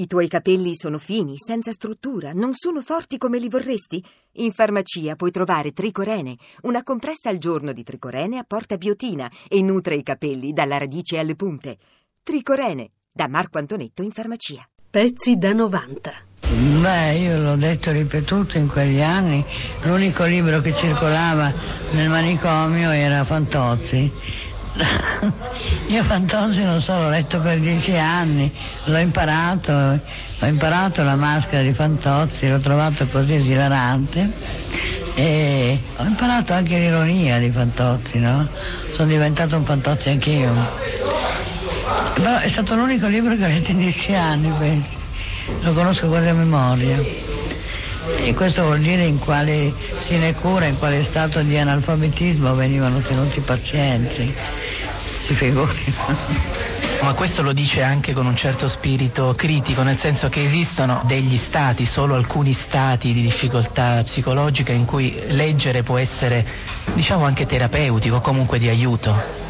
I tuoi capelli sono fini, senza struttura, non sono forti come li vorresti? In farmacia puoi trovare Tricorene, una compressa al giorno di Tricorene apporta biotina e nutre i capelli dalla radice alle punte. Tricorene, da Marco Antonetto in farmacia. Pezzi da 90. Beh, io l'ho detto e ripetuto in quegli anni, l'unico libro che circolava nel manicomio era Fantozzi io Fantozzi non so, l'ho letto per dieci anni, l'ho imparato, ho imparato la maschera di Fantozzi, l'ho trovato così esilarante e ho imparato anche l'ironia di Fantozzi, no? Sono diventato un Fantozzi anch'io. Però è stato l'unico libro che ho letto in dieci anni, pensi. Lo conosco quasi a memoria. E questo vuol dire in quale sinecura, in quale stato di analfabetismo venivano tenuti i pazienti si figuri. Ma questo lo dice anche con un certo spirito critico, nel senso che esistono degli stati, solo alcuni stati di difficoltà psicologica in cui leggere può essere, diciamo, anche terapeutico, comunque di aiuto.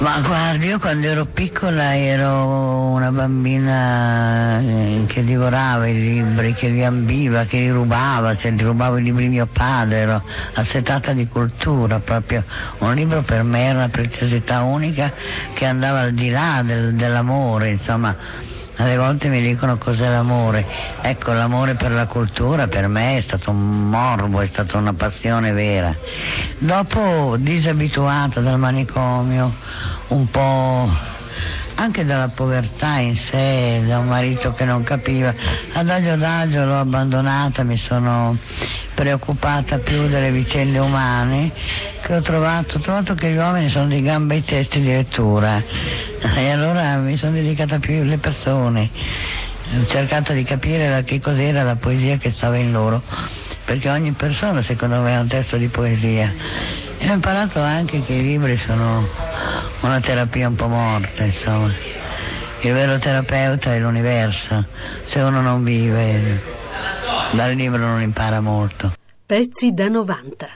Ma guardi, io quando ero piccola ero una bambina eh, che divorava i libri, che li ambiva, che li rubava, se li rubavo i libri mio padre, ero assetata di cultura proprio. Un libro per me era una preziosità unica che andava al di là del, dell'amore, insomma alle volte mi dicono cos'è l'amore. Ecco, l'amore per la cultura per me è stato un morbo, è stata una passione vera. Dopo, disabituata dal manicomio, un po' anche dalla povertà in sé, da un marito che non capiva, adagio adagio l'ho abbandonata, mi sono preoccupata più delle vicende umane che ho trovato, ho trovato che gli uomini sono di gamba ai testi di lettura e allora mi sono dedicata più alle persone, ho cercato di capire che cos'era la poesia che stava in loro, perché ogni persona secondo me ha un testo di poesia e ho imparato anche che i libri sono una terapia un po' morta, insomma. Il vero terapeuta è l'universo, se uno non vive dal libro non impara molto. Pezzi da 90.